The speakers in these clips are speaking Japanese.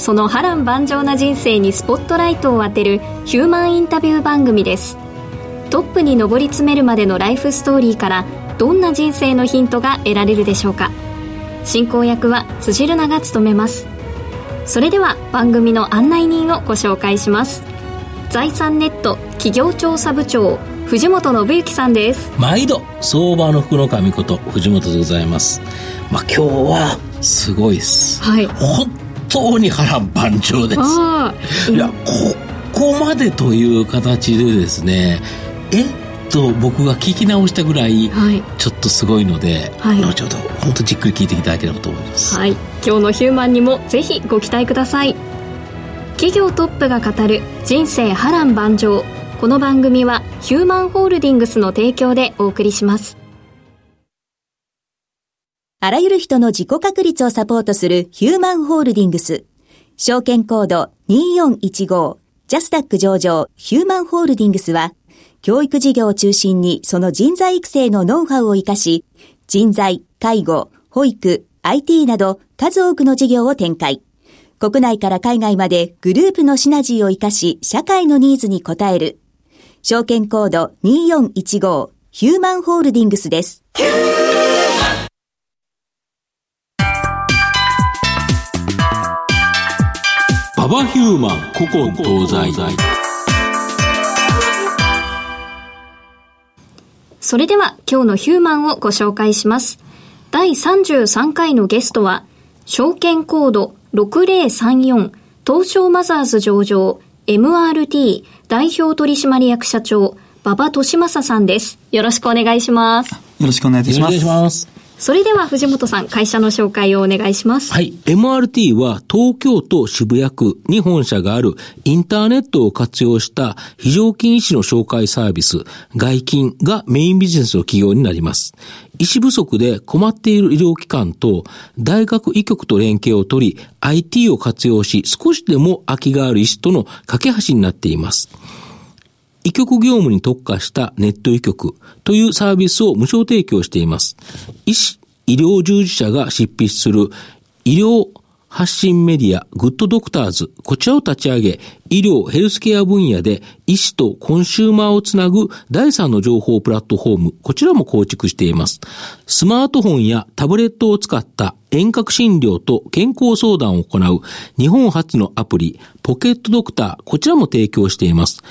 その波乱万丈な人生にスポットライトを当てるヒューマンインタビュー番組です。トップに上り詰めるまでのライフストーリーからどんな人生のヒントが得られるでしょうか。進行役は辻るなが務めます。それでは番組の案内人をご紹介します。財産ネット企業調査部長藤本信之さんです。毎度相場の福の神こと藤本でございます。まあ今日はすごいです。はい。本当に波乱万丈です。あいやここまでという形でですねえっと僕が聞き直したぐらいい。ちょっとすごいので、はい。後ほど本当じっくり聞いていただければと思います、はい、今日のヒューマンにもぜひご期待ください。企業トップが語る人生波乱万丈。この番組はヒューマンホールディングスの提供でお送りしますあらゆる人の自己確立をサポートするヒューマンホールディングス。証券コード2415ジャスダック上場ヒューマンホールディングスは、教育事業を中心にその人材育成のノウハウを活かし、人材、介護、保育、IT など数多くの事業を展開。国内から海外までグループのシナジーを活かし、社会のニーズに応える。証券コード2415ヒューマンホールディングスです。ババヒューマン古今東西。それでは今日のヒューマンをご紹介します。第33回のゲストは証券コード6034東証マザーズ上場 MRT 代表取締役社長馬場俊正さんです。よろしくお願いします。よろしくお願いいたします。それでは藤本さん会社の紹介をお願いしますはい。MRT は東京都渋谷区に本社があるインターネットを活用した非常勤医師の紹介サービス、外勤がメインビジネスの企業になります。医師不足で困っている医療機関と大学医局と連携を取り IT を活用し少しでも空きがある医師との架け橋になっています。医局業務に特化したネット医局というサービスを無償提供しています。医師、医療従事者が執筆する医療発信メディアグッドドクターズ、こちらを立ち上げ、医療ヘルスケア分野で医師とコンシューマーをつなぐ第三の情報プラットフォーム、こちらも構築しています。スマートフォンやタブレットを使った遠隔診療と健康相談を行う日本初のアプリ、ポケットドクター、こちらも提供しています。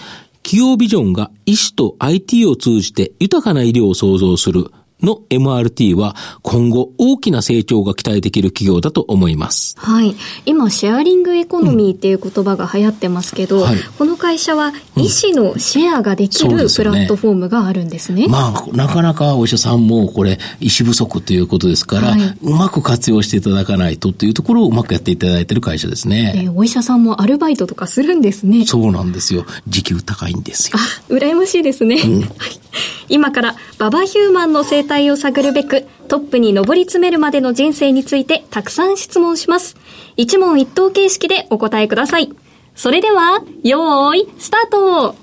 企業ビジョンが医師と IT を通じて豊かな医療を創造する。の MRT は今後大きな成長が期待できる企業だと思います。はい。今、シェアリングエコノミーっていう言葉が流行ってますけど、はいこの会社は医師のシェアができるですよねプラットフォームがあるんですね。まあ、なかなかお医者さんもこれ、医師不足ということですから、はいうまく活用していただかないとっていうところをうまくやっていただいている会社ですね。えーお医者さんもアルバイトとかするんですね。そうなんですよ。時給高いんですよ。あ、羨ましいですね。はい。今から、ババヒューマンの生態を探るべく、トップに上り詰めるまでの人生についてたくさん質問します。一問一答形式でお答えください。それでは、よーい、スタート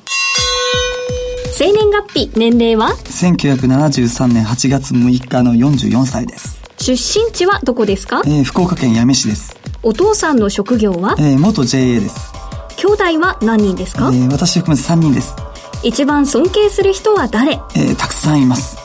生年月日、年齢は？1973年8月6日の44歳です。出身地はどこですか？えー福岡県八女市です。お父さんの職業は？えー元 JA です。兄弟は何人ですか、えー私含めて3人です。一番尊敬する人は誰？えーたくさんいます。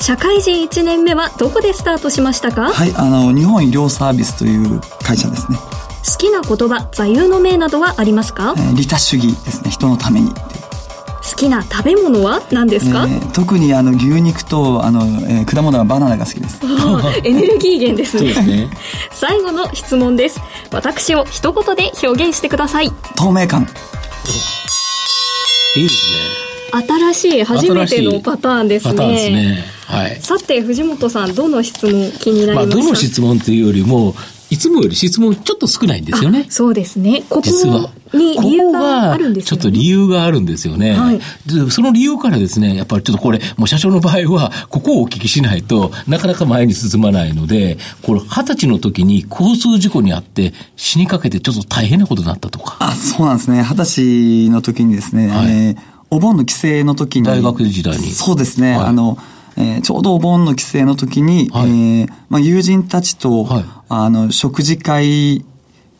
社会人1年目はどこでスタートしましたか、はい、あの、日本医療サービスという会社ですね。好きな言葉座右の銘などはありますか？えー利他主義ですね。人のために。好きな食べ物は何ですか、えー、特にあの牛肉とあの、えー、果物はバナナが好きです。エネルギー源ですね。ね。最後の質問です。私を一言で表現してください。透明感。いいですね新しい初めてのパターンですね。パターンですね。はい。さて、藤本さん、どの質問気になりますか、まあ、どの質問というよりも、いつもより質問ちょっと少ないんですよね。そうですね。ここに理由があるんですよね。ちょっと理由があるんですよね。はい、その理由からですね、やっぱりちょっとこれ、もう社長の場合は、ここをお聞きしないとなかなか前に進まないので、これ、二十歳の時に交通事故にあって死にかけてちょっと大変なことになったとか。あ、そうなんですね。二十歳の時にですね、はい、えー、お盆の帰省の時に。大学時代に。そうですね。はい、あの、えー、ちょうどお盆の帰省の時に、はい、えー、まあ、友人たちと、はい、あの、食事会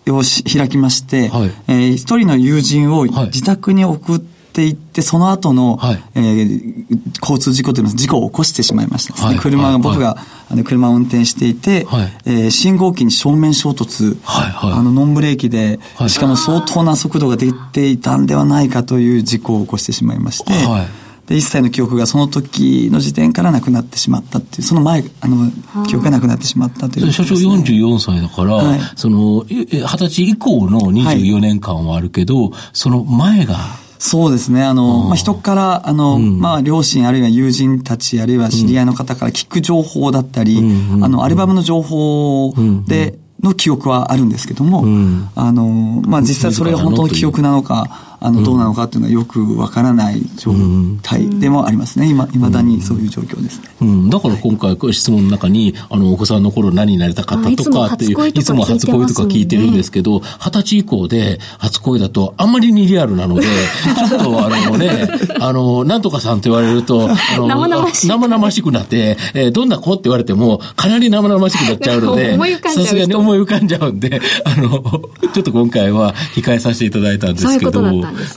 を開きまして、はい、えー、一人の友人を自宅に送っていって、その後の、はい、えー、交通事故というの事故を起こしてしまいました。ですね。車が、僕が、あの車を運転していて、はい、えー、信号機に正面衝突、はい。はい、あの、ノンブレーキで、しかも相当な速度が出ていたんではないかという事故を起こしてしまいまして、はい。で、一切の記憶がその時の時点からなくなってしまったっていう、その前、あの、記憶がなくなってしまったという、ね、社長44歳だから、はい、その、二十歳以降の24年間はあるけど、はい、その前が、そうですね。あの、まあ、人から、あの、うん、まあ、両親あるいは友人たち、あるいは知り合いの方から聞く情報だったり、うん、あの、アルバムの情報で、の記憶はあるんですけども、うん、あの、まあ、実際それが本当の記憶なのか、あの、どうなのかっていうのはよくわからない状態でもありますね。今、いまだにそういう状況ですね。うん、だから今回、質問の中に、あの、お子さんの頃何になりたかったとかっていう、いつも初恋とか聞いてるんですけど、二十歳以降で初恋だとあんまりにリアルなので、ちょっとあのね、あの、なんとかさんって言われると、あの、生々。生々しくなって、えー、どんな子って言われても、かなり生々しくなっちゃうので、さすがに思い浮かんじゃうんで、あの、ちょっと今回は控えさせていただいたんですけど、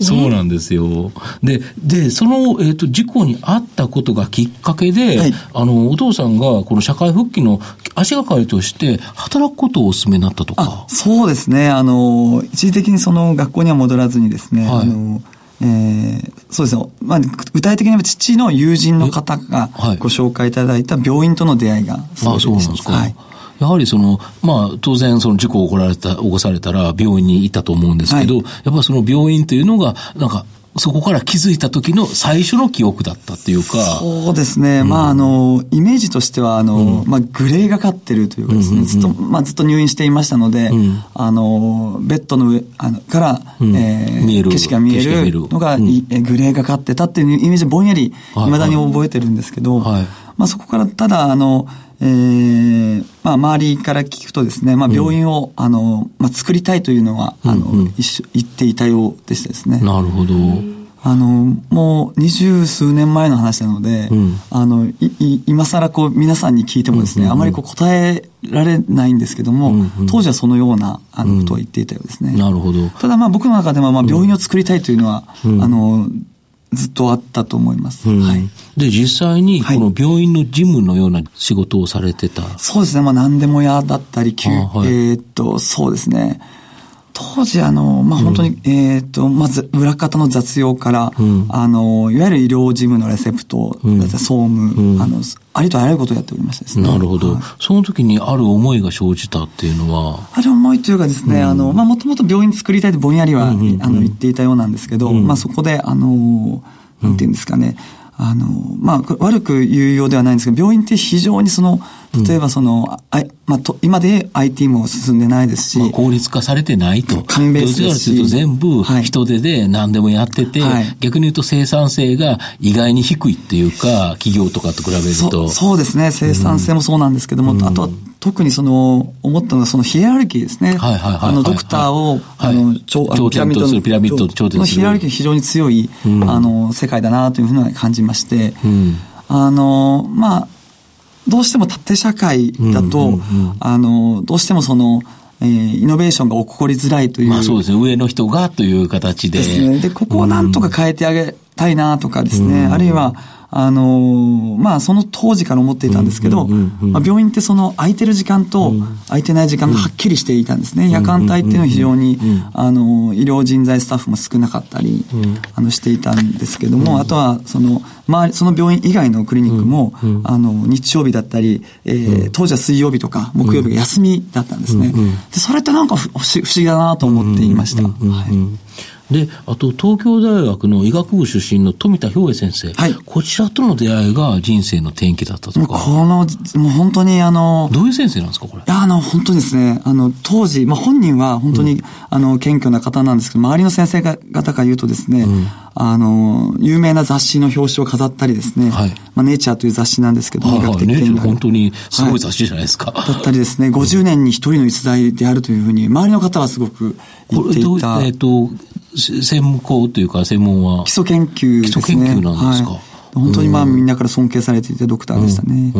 そうなんですよ。で、で、その、えっ、ー、と、事故に遭ったことがきっかけで、はい、あの、お父さんがこの社会復帰の足がかりとして働くことをお勧めになったとか。そうですね。あの、一時的にその学校には戻らずにですね、はい、あの、えー、そうですね。まあ、具体的には父の友人の方がご紹介いただいた病院との出会いがそうで、あ、そうなんですか。はい。やはりその、まあ、当然その事故を起こられた、起こされたら病院に行ったと思うんですけど、はい、やっぱその病院というのが、なんか、そこから気づいた時の最初の記憶だったっていうか。そうですね。うん、まあ、あの、イメージとしては、あの、うん、まあ、グレーがかってるというかですね、うんうんうん、ずっと、まあ、ずっと入院していましたので、うん、あの、ベッドの上、あの、から、うん、えー、見える景色が見えるのが、うん、グレーがかってたっていうイメージぼんやり、未だに覚えてるんですけど、はいはい、まあ、そこから、ただ、あの、えー、まあ、周りから聞くとですね、まあ、病院を、うん、あの、まあ、作りたいというのは、あの、うんうん、一緒、言っていたようでしたですね。なるほど。あの、もう二十数年前の話なので、うん、あの、い、今更こう皆さんに聞いてもですね、うんうんうん、あまりこう答えられないんですけども、うんうん、当時はそのような、あの、ことを言っていたようですね。なるほど。ただまあ僕の中では、まあ病院を作りたいというのは、あの、ずっとあったと思います。うん、はい。で、実際に、この病院の事務のような仕事をされてた、はい、そうですね。まあ、何でも屋だったり、はい、えー、っと、そうですね。当時、あの、まあ、本当に、うん、えっ、と、まず、裏方の雑用から、うん、あの、いわゆる医療事務のレセプト、うん、総務、あの、ありとあらゆることをやっておりましたですね。なるほど、はい、その時にある思いが生じたっていうのは？ある思いというかですね、あの、まあ、もともと病院作りたいとぼんやりは、あの、言っていたようなんですけど、まあ、そこで、あの、なんていうんですかね、あの、まあ、悪く言うようではないんですけど、病院って非常にその、例えばその、あまあ、と今で IT も進んでないですし、まあ、効率化されてないと。紙ベースですし。と全部人手で何でもやってて、はい、逆に言うと生産性が意外に低いっていうか、企業とかと比べると。そうですね。生産性もそうなんですけども、うん、あとは特にその、思ったのはそのヒエラルキーですね。はいはいはい。あの、ドクターを、あの、頂点とするピラミッド頂点する。ヒエラルキー非常に強い、あの、世界だなというふうに感じまして、あの、まあ、どうしても縦社会だと、あの、どうしてもその、えー、イノベーションが起こりづらいという。まあそうですね。上の人がという形で。ですね。で、ここをなんとか変えてあげたいなとかですね。あるいは、あのまあ、その当時から思っていたんですけど、まあ、病院ってその空いてる時間と空いてない時間がはっきりしていたんですね。夜間帯っていうのは非常に、あの、医療人材スタッフも少なかったり、あの、していたんですけども、あとは、その、周り、その病院以外のクリニックも、あの、日曜日だったり、えー、当時は水曜日とか木曜日が休みだったんですね。で、それってなんか不思議だなと思っていました。はい。で、あと、東京大学の医学部出身の富田氷先生。はい。こちらとの出会いが人生の転機だったとか。この、もう本当にあの、どういう先生なんですか、これ？いや、あの、本当ですね、あの、当時、まあ、本人は本当に、うん、あの、謙虚な方なんですけど、周りの先生方から言うとですね、うん、あの、有名な雑誌の表紙を飾ったりですね、はい。まあ、ネイチャーという雑誌なんですけど、医学的ネイチャー本当にすごい雑誌じゃないですか。はい、だったりですね、50年に一人の逸材であるというふうに、周りの方はすごく言っていた。えっ、ー、と、専門というか、専門は基礎研究ですね。基礎研究なんですか？はい本当にまあみんなから尊敬されていたドクターでしたね。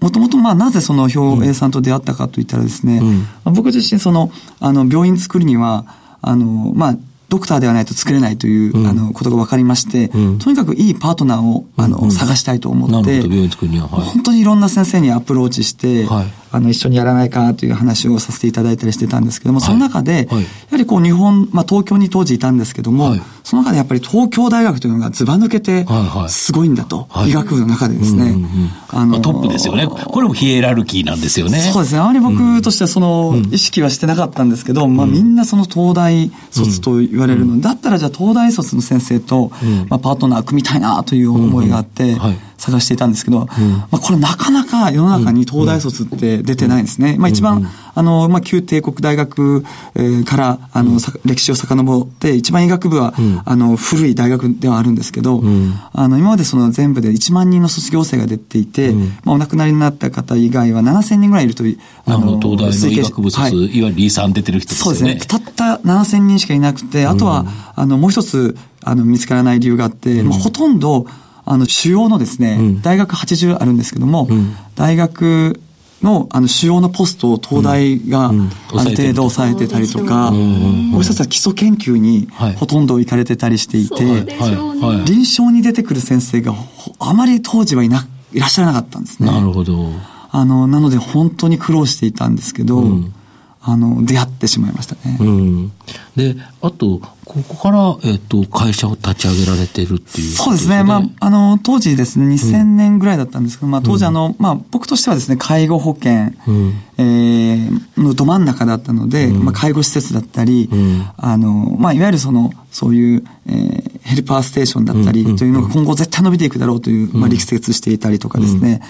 もともとまあなぜその兵衛さんと出会ったかといったらですね、うん、僕自身その、あの病院作るには、あの、まあドクターではないと作れないという、うん、あの、ことが分かりまして、うん、とにかくいいパートナーを、あの、うん、探したいと思って、本当にいろんな先生にアプローチして、はい、あの、一緒にやらないかという話をさせていただいたりしてたんですけども、その中で、はい、やはりこう、日本、まあ、東京に当時いたんですけども、はい、その中でやっぱり東京大学というのがずば抜けて、すごいんだと、医学部の中でですね。あの、トップですよね。これもヒエラルキーなんですよね。そうですね。あまり僕としてはその、意識はしてなかったんですけど、まあ、みんなその東大卒と言われるの、だったらじゃあ東大卒の先生と、まあ、パートナー組みたいなという思いがあって、探していたんですけど、まあ、これなかなか世の中に東大卒って出てないんですね。まあ、一番、あの、まあ、旧帝国大学、から、あの、歴史を遡って、一番医学部は、あの、古い大学ではあるんですけど、あの、今までその全部で1万人の卒業生が出ていて、まあ、お亡くなりになった方以外は7000人ぐらいいるという、あの、東大の医学部卒、はい、いわゆる E さん出てる人ですね。そうですね。たった7000人しかいなくて、あとは、あの、もう一つ、あの、見つからない理由があって、まあ、ほとんど、あの、主要のですね、うん、大学80あるんですけども、うん、大学の、あの、主要のポストを東大が、ある程度抑えてたりとか、もう一つは基礎研究にほとんど行かれてたりしていて、はい、臨床に出てくる先生があまり当時はいな、いらっしゃらなかったんですね。なるほど。あの、なので本当に苦労していたんですけど、うんあの、出会ってしまいましたね。うん、で、あと、ここから、えっ、ー、と、会社を立ち上げられてるっていう、ね、そうですね。まあ、あの、当時ですね、2000年ぐらいだったんですけど、うん、まあ、当時あの、まあ、僕としてはですね、介護保険、うん、えー、のど真ん中だったので、うん、まあ、介護施設だったり、あの、まあ、いわゆるその、そういう、えー、ヘルパーステーションだったりというのが今後絶対伸びていくだろうという、まあ、力説していたりとかですね。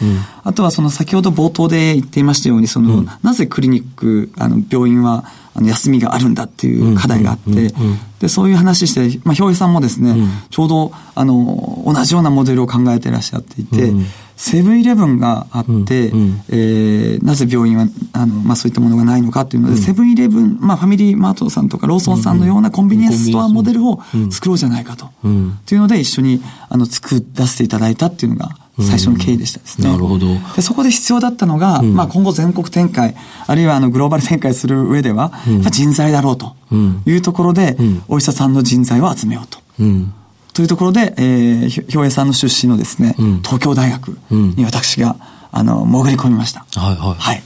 あとはその先ほど冒頭で言っていましたように、その、なぜクリニック、あの、病院は、あの、休みがあるんだっていう課題があって、で、そういう話して、まあ、氷さんもですね、ちょうど、あの、同じようなモデルを考えていらっしゃっていて、セブンイレブンがあって、うん、えー、なぜ病院は、あの、まあ、そういったものがないのかというので、セブンイレブン、まあ、ファミリーマートさんとかローソンさんのようなコンビニエンスストアモデルを作ろうじゃないかと。というので、一緒に、あの、作らせていただいたっていうのが、最初の経緯でしたですね。なるほど。で、そこで必要だったのが、うん、まあ今後全国展開、あるいはあのグローバル展開する上では、うん、人材だろうというところで、うん、お医者さんの人材を集めようと。というところで、えー、兵衛さんの出身のですね、東京大学に私が、あの、潜り込みました。はいはい。はい。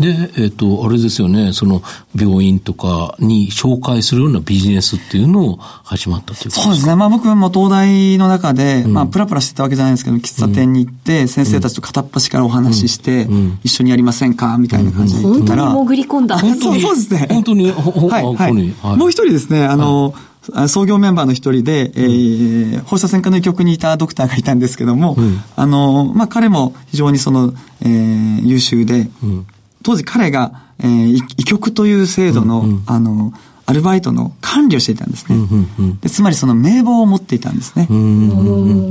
で、えっ、ー、と、あれですよね、その病院とかに紹介するようなビジネスっていうのを始まったというそうですね。まあ僕も東大の中で、うん、まあプラプラしてたわけじゃないですけど、喫茶店に行って、先生たちと片っ端からお話しして、うん、一緒にやりませんかみたいな感じで言ったら。本当に潜り込んだ。そうそうですね。本当に、はい、はい。もう一人ですね、あの、はい創業メンバーの一人で、えー、放射線科の医局にいたドクターがいたんですけども、うん、あの、まあ、彼も非常にその、えー、優秀で、うん、当時彼が、えー、医局という制度の、うんうん、あの、アルバイトの管理をしていたんですね。うんうんうん、でつまりその名簿を持っていたんですね。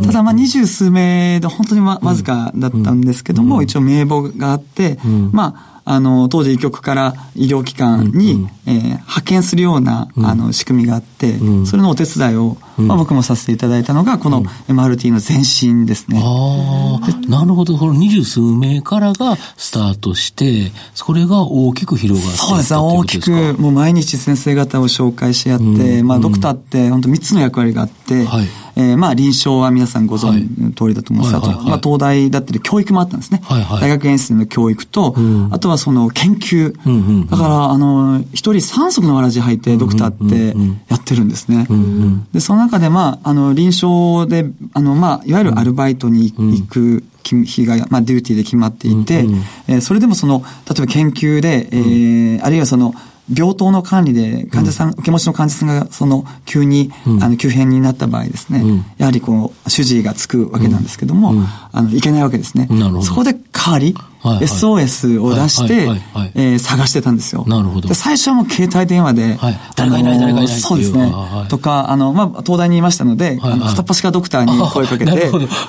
ただまあ二十数名で本当にわわずかだったんですけども、一応名簿があって、まああの、当時医局から医療機関に、うんうん、えー、派遣するような、うん、あの、仕組みがあって、うん、それのお手伝いを、まあ、僕もさせていただいたのが、この MRT の前身ですね。ああ、なるほど。この二十数名からがスタートして、それが大きく広がってそうです。ね、大きく、もう毎日先生方を紹介し合って、まあ、ドクターって本当三つの役割があって、はいえー、まあ、臨床は皆さんご存知の通りだと思うんですが、まあ、東大だったり教育もあったんですね。はいはい、大学院生の教育と、うん、あとはその研究。うんうんうん、だから、あの、一人三足のわらじ履いてドクターってやってるんですね。うんうん、で、その中で、まあ、あの、臨床で、あの、まあ、いわゆるアルバイトに行く、日が、まあ、デューティーで決まっていて、うんうん、えー、それでもその、例えば研究で、えー、あるいはその、病棟の管理で患者さん、うん、受け持ちの患者さんがその急に、うん、あの急変になった場合ですね、うん、やはりこう主治医がつくわけなんですけども、あのいけないわけですね。そこで代わり、SOS を出して、え探してたんですよ。なるほど。で、最初はもう携帯電話で、はい、誰がいない、誰がいないそうですね。とか、あの、まあ、東大にいましたので、片っ端からドクターに声かけて、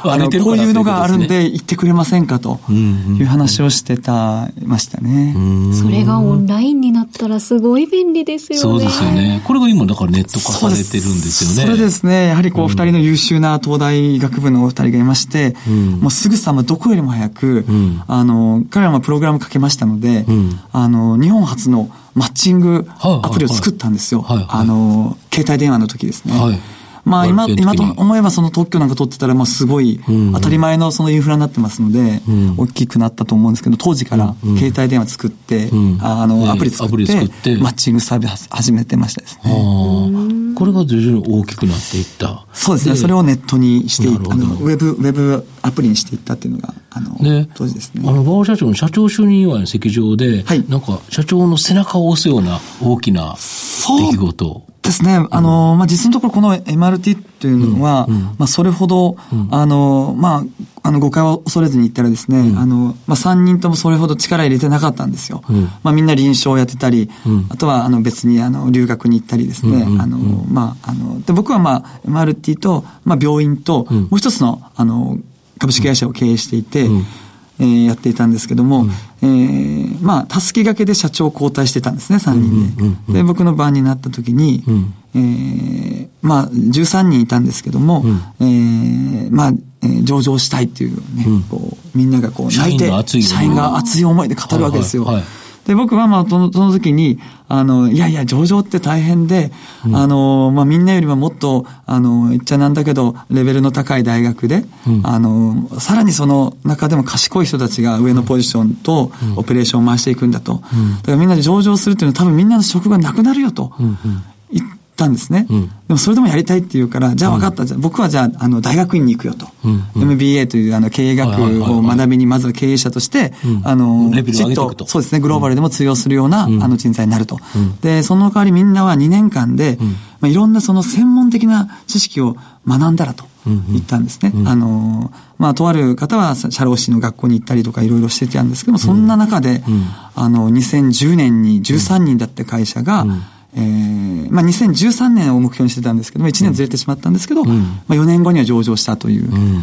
あの、こういうのがあるんで、行ってくれませんかという話をしてた、ましたね。それがオンラインになったらすごい便利ですよね。そうですよね。これが今だからネット化されてるんですよね。それですね。やはりこう、二人の優秀な東大学部のお二人がいまして、もうすぐさまどこよりも早く、あの、彼らもプログラムかけましたので、うん、あの、日本初のマッチングアプリを作ったんですよ。あの、携帯電話の時ですね。はいまあ今、今と思えばその特許なんか取ってたら、まあすごい当たり前のそのインフラになってますので、大きくなったと思うんですけど、当時から携帯電話作って、あの、アプリ作って、マッチングサービス始めてましたですね。これが徐々に大きくなっていった。そうですね。それをネットにしていあの、ウェブ、ウェブアプリにしていったっていうのが、あの、ね、当時ですね。あの、馬場社長の社長就任祝いの席上で、はい、なんか社長の背中を押すような大きな出来事。ですね。あの、まあ、実のところこの MRT というのは、うんうん、まあ、それほど、うん、あの、まあ、あの、誤解を恐れずに言ったらですね、あの、まあ、3人ともそれほど力入れてなかったんですよ。まあ、みんな臨床をやってたり、あとは、あの、別に、あの、留学に行ったりですね、あの、まあ、あの、で、僕はまあ、MRT と、まあ、病院と、もう一つの、あの、株式会社を経営していて、えー、やっていたんですけども、うん、えー、まあ、たすきがけで社長交代してたんですね、3人で。うんうんうん、で、僕の番になった時に、うん、えー、まあ、13人いたんですけども、うん、えー、まあ、えー、上場したいっていうね、うん、こう、みんながこう泣いて、社員が熱い思いで語るわけですよ。はいはいはいで、僕はまあ、その、その時に、あの、いやいや、上場って大変で、うん、あの、まあ、みんなよりももっと、あの、言っちゃなんだけど、レベルの高い大学で、うん、あの、さらにその中でも賢い人たちが上のポジションと、オペレーションを回していくんだと。うん、だからみんなで上場するっていうのは多分みんなの職がなくなるよと。たんですね。うん、でもそれでもやりたいって言うから、じゃあ分かった。じゃあ僕はじゃあ、あの、大学院に行くよと。うん、MBA というあの経営学を学びに、まずは経営者として、あの、きちっと、そうですね、グローバルでも通用するような、あの人材になると。で、その代わりみんなは2年間で、まあ、いろんなその専門的な知識を学んだらと。言ったんですね。あの、まあ、とある方は社労士の学校に行ったりとかいろいろしてたんですけども、そんな中で、あの、2010年に13人だった会社が、えー、まあ、2013年を目標にしてたんですけども、1年ずれてしまったんですけど、うん、まあ、4年後には上場したという、うん、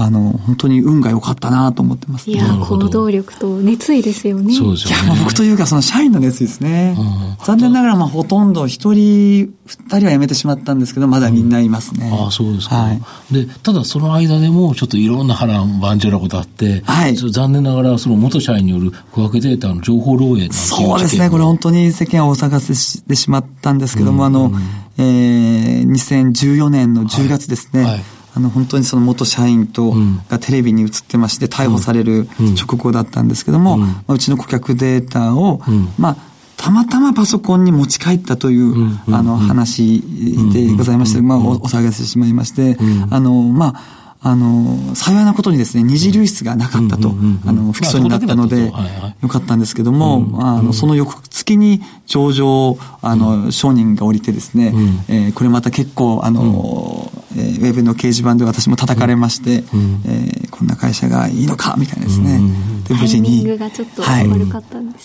あの、本当に運が良かったなと思ってます、ね、いや、行動力と熱意ですよね。そうですよね。いや、僕というか、その社員の熱意ですね。残念ながら、まあ、ほとんど一人、二人は辞めてしまったんですけど、まだみんないますね。うん、ああ、そうですか。はい、で、ただその間でも、ちょっといろんな波乱万丈なことあって、はい。残念ながら、その元社員による小分けデータの情報漏洩なんてそうですね。これ本当に世間をお騒がせしてしまったんですけども、うん、あの、えー、2014年の10月ですね。はいはいあの、本当にその元社員と、がテレビに映ってまして、逮捕される直後だったんですけども、まあ、うちの顧客データを、まあ、たまたまパソコンに持ち帰ったという、あの、話でございまして、まあ、お騒がせしてしまいまして、あの、まあ、あの、幸いなことにですね、二次流出がなかったと、あの、不起訴になったので、よかったんですけども、あの、その翌月に上場、あの、承認が降りてですね、えこれまた結構、あの、えウェブの掲示板で私も叩かれまして、えこんな会社がいいのか、みたいなですね。で、無事に。はい。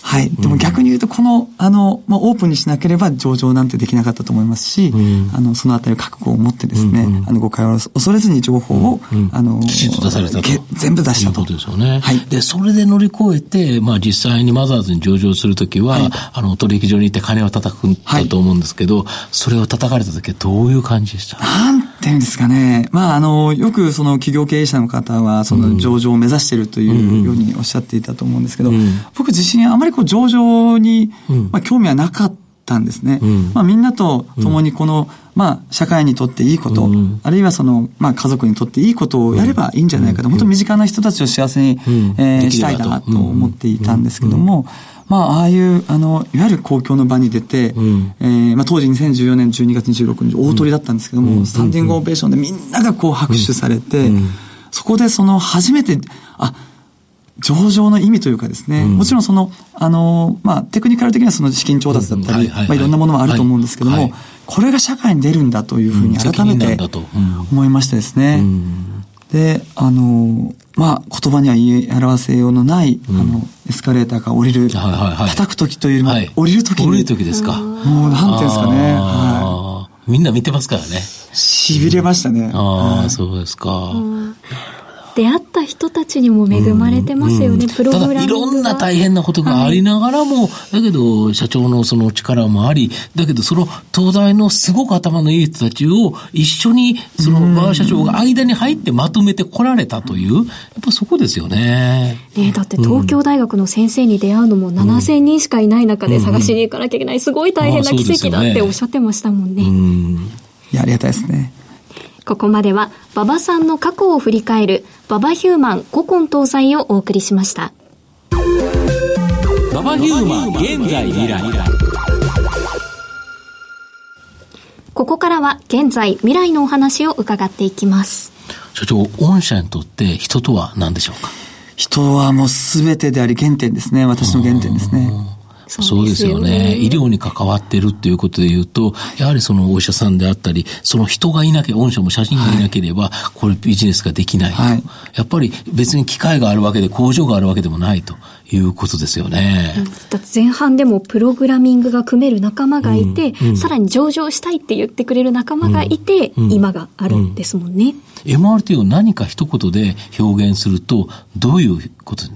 はい。でも逆に言うと、この、あの、まあ、オープンにしなければ上場なんてできなかったと思いますし、あの、そのあたり覚悟を持ってですね、あの、誤解を恐れずに情報を、あの、きちんと出されたと。全部出したと。いうことですよね。はい。で、それで乗り越えて、まあ実際にマザーズに上場するときは、はい、あの、取引所に行って金を叩くんだと思うんですけど、はい、それを叩かれたときはどういう感じでした？なんていうんですかね。まあ、あの、よくその企業経営者の方は、その上場を目指しているというようにおっしゃっていたと思うんですけど、うん、僕自身あまりこう上場に、まあ、興味はなかったたんですね。うん、まあみんなと共にこの、まあ社会にとっていいこと、うん、あるいはその、まあ家族にとっていいことをやればいいんじゃないかと、本当身近な人たちを幸せに、えー、したいなと思っていたんですけども、まあ、ああいう、あの、いわゆる公共の場に出て、うん、えー、まあ、当時2014年12月26日、大鳥だったんですけども、うん、スタンディングオベーションでみんながこう拍手されて、うん、そこでその初めて、あ、上場の意味というかですね、うん、もちろんその、あの、まあ、テクニカル的にはその資金調達だったり、まあ、いろんなものもあると思うんですけども、はい。はい、これが社会に出るんだというふうに改めて思いましてですね。で、あの、まあ、言葉には言い表せようのない、あの、エスカレーターが降りる、はいはいはい、叩く時というよりも、降りる時に。降りる時ですか。もう、なんていうんですかね。はい、みんな見てますからね。痺れましたね。ああ、そうですか。出会った人たちにも恵まれてますよね、うん、プログラムいろんな大変なことがありながらも、はい、だけど社長のその力もあり、だけどその東大のすごく頭のいい人たちを一緒にその馬場社長が間に入ってまとめてこられたという、やっぱそこですよね。ねだって東京大学の先生に出会うのも7000人しかいない中で探しに行かなきゃいけない、すごい大変な奇跡だっておっしゃってましたもんね。いや、ありがたいですね。ここまでは馬場さんの過去を振り返る馬場ヒューマン古今東西をお送りしました。馬場ヒューマン現在未来。ここからは現在未来のお話を伺っていきます。社長、御社にとって人とは何でしょうか？人はもう全てであり原点ですね。私の原点ですね。そうですよね。医療に関わってるっていうことで言うと、やはりそのお医者さんであったり、その人がいなければ、御社も写真がいなければ、これビジネスができないと、はい、やっぱり別に機械があるわけで工場があるわけでもないと。いうことですよね。だって前半でもプログラミングが組める仲間がいて、うんうん、さらに上場したいって言ってくれる仲間がいて、うん、今があるんですもんね。MRT を何か一言で表現すると、どういうことに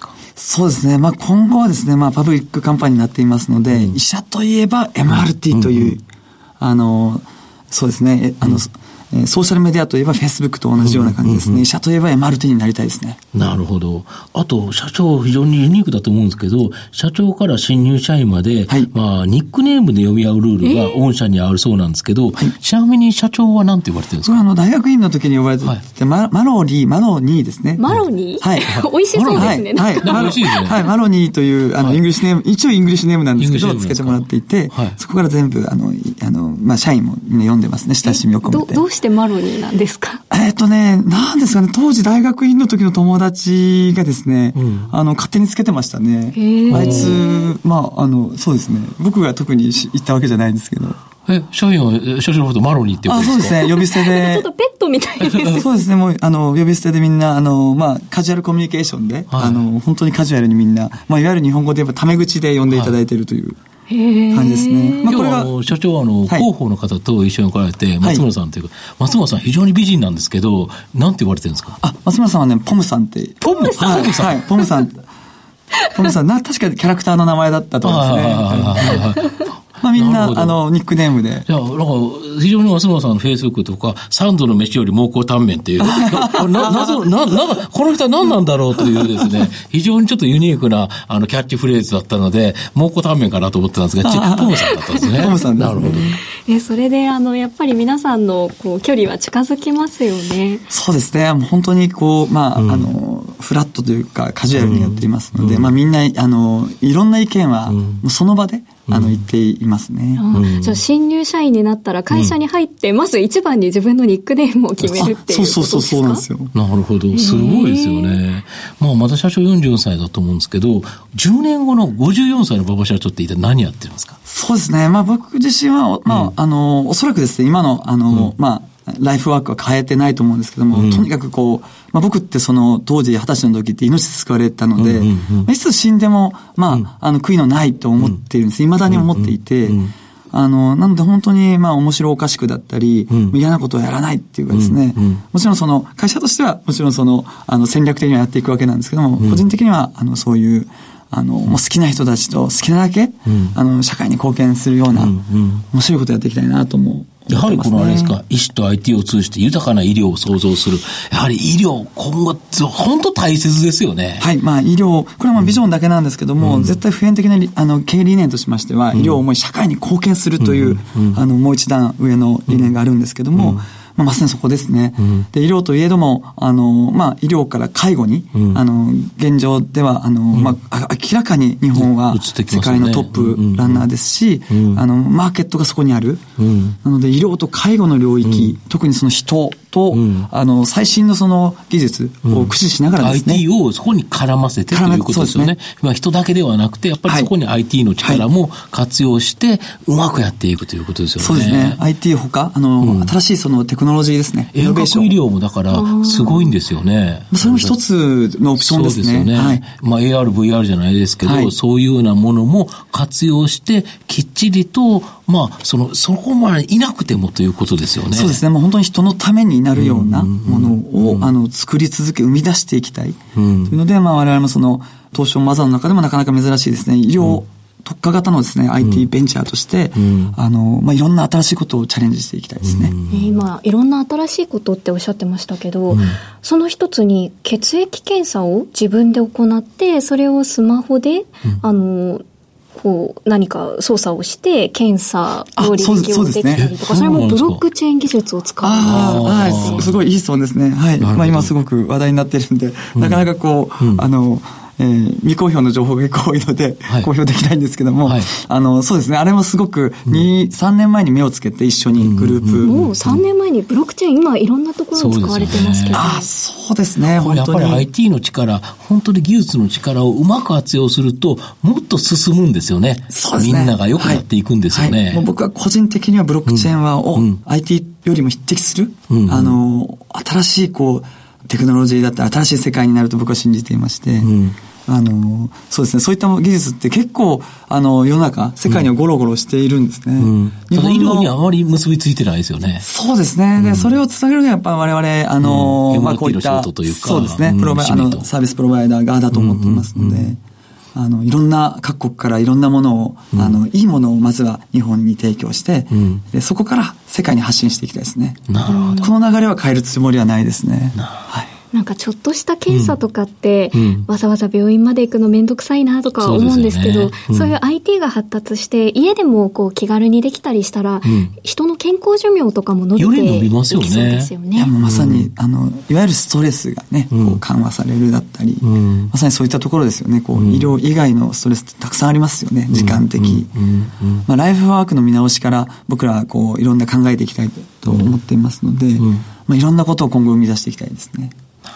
なりますか？そうですね。まあ今後はですね、まあパブリックカンパニーになっていますので、うん、医者といえば MRT という、うん、あの、そうですね、あの、えソーシャルメディアといえばフェイスブックと同じような感じですね。医者といえば MRT になりたいですね。なるほど。あと、社長、非常にユニークだと思うんですけど、社長から新入社員まで、はい、まあ、ニックネームで呼び合うルールが御社にあるそうなんですけど、はい、ちなみに社長は何て呼ばれてるんですか？あの、大学院の時に呼ばれてて、はい、ママロニー、マロニーですね。マロニー？はい。美味しそうですね。はい。美味しいですね。はい。マロニーという、あの、 English name、一応 English name なんですけど、つけてもらっていて、そこから全部、あの、あの、まあ、社員もみんな読んでますね、親しみを込めて。どうしてマロニーなんですか？えっとね、なんですかね、当時大学院の時の友達がですね、うん、あの、勝手につけてましたね。あいつ、まあ、あの、そうですね、僕が特に言ったわけじゃないんですけど。え、社員は、社長のことマロニーって呼ぶんですか？あ、そうですね。呼び捨てで。ちょっとペットみたいです。そうですね。もう、あの、呼び捨てでみんな、あの、まあ、カジュアルコミュニケーションで、はい、あの、本当にカジュアルにみんな、まあ、いわゆる日本語で言えばタメ口で呼んでいただいているという。はい感じですね。まあ、これが社長はあの、広報の方と一緒に来られて、松村さんというか、松村さん非常に美人なんですけど、なんて言われてるんですか？あ、松村さんはね、ポムさんって。ポムさん？はい、ポムさん？ポムさん、な、確かキャラクターの名前だったと思うんですね。まあみんな、あの、ニックネームで。いや、なんか、非常に松村さんのフェイスブックとか、三度の飯より蒙古タンメンっていう、な、謎、な、な、この人は何なんだろうというですね、非常にちょっとユニークな、あの、キャッチフレーズだったので、蒙古タンメンかなと思ってたんですが、ちトムさんだったんですね。トムさんです、ね。なるほど。え、それで、あの、やっぱり皆さんの、こう、距離は近づきますよね。そうですね。もう本当に、こう、まあ、うん、あの、フラットというか、カジュアルにやっていますので、うん、まあみんな、あの、いろんな意見は、もうその場で、あの、言っていますね。じゃあ、新入社員になったら会社に入って、まず一番に自分のニックネームを決めるっていうことですか？そうそうそう、そうなんですよ。なるほど。すごいですよね。まあ、まだ社長44歳だと思うんですけど、10年後の54歳の馬場社長って一体何やってるんですか？そうですね。まあ、僕自身は、まあ、あの、おそらくですね、今の、あの、まあ、ライフワークは変えてないと思うんですけども、うん、とにかくこう、まあ、僕ってその当時二十歳の時って命救われたので、うんうんうん、いつ死んでも、まあ、うん、あの、悔いのないと思っているん。です。未だに思っていて、うんうん、あの、なので本当に、まあ、面白おかしくだったり、嫌なことをやらないっていうかですね、もちろんその、会社としては、もちろんその、あの、戦略的にはやっていくわけなんですけども、個人的には、あの、そういう、あの、もう好きな人たちと好きなだけ、あの、社会に貢献するような、面白いことやっていきたいなと思やはりこのあれですか、医師と IT を通じて豊かな医療を創造する。やはり医療、今後、本当大切ですよね。はい。まあ医療、これはまあビジョンだけなんですけども、うん、絶対普遍的なあの経営理念としましては、医療を思い社会に貢献するという、うん、あの、もう一段上の理念があるんですけども、まあ、まさにそこですね。うん、で、医療といえども、あの、まあ、医療から介護に、うん、あの、現状では、あの、うん、まあ、明らかに日本は世界のトップランナーですし、あの、マーケットがそこにある。なので、医療と介護の領域、特にその人と、あの、最新のその技術を駆使しながらですね。IT をそこに絡ませてということですよね。ねまあ、人だけではなくて、やっぱりそこに IT の力も活用して、うまくやっていくということですよね。そうですね。IT ほか、あの、新しいそのテクノロジーですね。遠隔医療もだから、すごいんですよね。それも一つのオプションですね。そうですよね。はい、まあ AR、VR じゃないですけど、はい、そういうようなものも活用して、きっちりと、まあ、その、そこまでいなくてもということですよね。そうですね。もう本当に人のためになるようなものを、あの、作り続け、生み出していきたい。というので、まあ我々もその、東証マザーの中でもなかなか珍しいですね。医療、特化型のですね、IT ベンチャーとして、うん、あの、まあ、いろんな新しいことをチャレンジしていきたいですね。うん、今、いろんな新しいことっておっしゃってましたけど、うん、その一つに血液検査を自分で行って、それをスマホで、あの、こう何か操作をして検査の履歴をできたりとか、それもブロックチェーン技術を使う。はい、すごいいい質問ですね。はい。まあ今すごく話題になってるんで、なかなかこう、あの、えー、未公表の情報が結構多いので、はい、公表できないんですけども、はい、あの、そうですね、あれもすごく、2、3年前に目をつけて一緒にグループ。もう3年前にブロックチェーン、今いろんなところに使われてますけど、ね、あそうですね、本当に。やっぱり IT の力、本当に技術の力をうまく活用すると、もっと進むんですよね。そうですね。みんなが良くなっていくんですよね。はい、もう僕は個人的にはブロックチェーンは、を、うん、IT よりも匹敵する、うん、あの、新しいこう、テクノロジーだった新しい世界になると僕は信じていまして、うんあの、そうですね、そういった技術って結構、あの、世の中、世界にはゴロゴロしているんですね。うん。日本のにあまり結びついてないですよね。そうですね。うん、で、それをつなげるのはやっぱ我々、あの、うん、まあこういった、そうですね、プロバイ、あの、サービスプロバイダー側だと思っていますので、あの、いろんな各国からいろんなものを、あの、いいものをまずは日本に提供して、で、そこから世界に発信していきたいですね。この流れは変えるつもりはないですね。はい。なんかちょっとした検査とかって、うん、わざわざ病院まで行くのめんどくさいなとか思うんですけど、そう、ねうん、そういう IT が発達して、家でもこう気軽にできたりしたら、うん、人の健康寿命とかも伸びていきそうですよね。いや、もうまさに、あの、いわゆるストレスがね、こう緩和されるだったり、まさにそういったところですよね。こう、医療以外のストレスってたくさんありますよね。時間的。まあ、ライフワークの見直しから僕ら、こう、いろんな考えていきたいと思っていますので、まあ、いろんなことを今後生み出していきたいですね。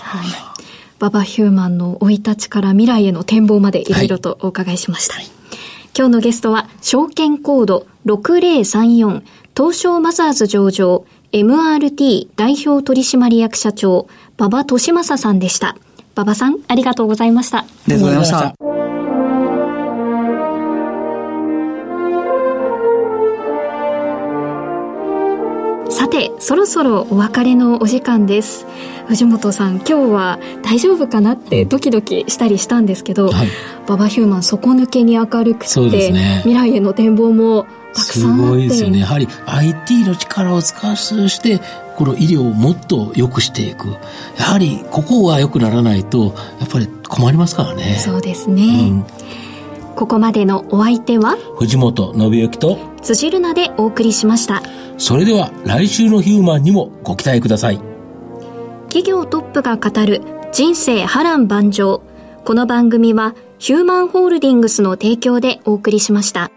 はい。ババヒューマンの生い立ちから未来への展望までいろいろとお伺いしました。はい、今日のゲストは、証券コード6034東証マザーズ上場 MRT 代表取締役社長、馬場俊正さんでした。馬場さん、ありがとうございました。ありがとうございました。さて、そろそろお別れのお時間です。藤本さん、今日は大丈夫かなってドキドキしたりしたんですけど、はい、ババヒューマン底抜けに明るくて、ね、未来への展望もたくさんすごいですよね。やはり IT の力を使わして、この医療をもっと良くしていく。やはりここが良くならないと、やっぱり困りますからね。そうですね。うんここまでのお相手は藤本信之と辻るなでお送りしました。それでは来週のヒューマンにもご期待ください。企業トップが語る人生波乱万丈。この番組はヒューマンホールディングスの提供でお送りしました。